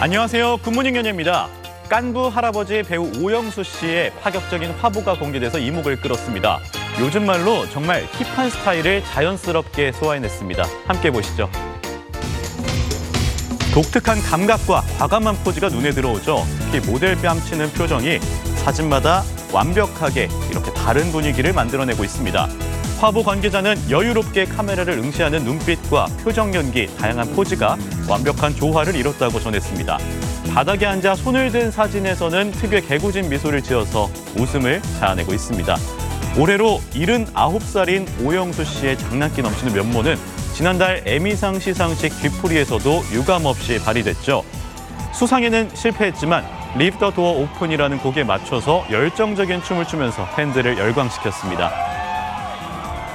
안녕하세요. 굿모닝 연예입니다. 깐부 할아버지 배우 오영수 씨의 파격적인 화보가 공개돼서 이목을 끌었습니다. 요즘 말로 정말 힙한 스타일을 자연스럽게 소화해냈습니다. 함께 보시죠. 독특한 감각과 과감한 포즈가 눈에 들어오죠. 특히 모델 뺨치는 표정이 사진마다 완벽하게 이렇게 다른 분위기를 만들어내고 있습니다. 화보 관계자는 여유롭게 카메라를 응시하는 눈빛과 표정 연기, 다양한 포즈가 완벽한 조화를 이뤘다고 전했습니다. 바닥에 앉아 손을 든 사진에서는 특유의 개구진 미소를 지어서 웃음을 자아내고 있습니다. 올해로 79살인 오영수 씨의 장난기 넘치는 면모는 지난달 에미상 시상식 뒤풀이에서도 유감없이 발휘됐죠. 수상에는 실패했지만 Leave The Door Open이라는 곡에 맞춰서 열정적인 춤을 추면서 팬들을 열광시켰습니다.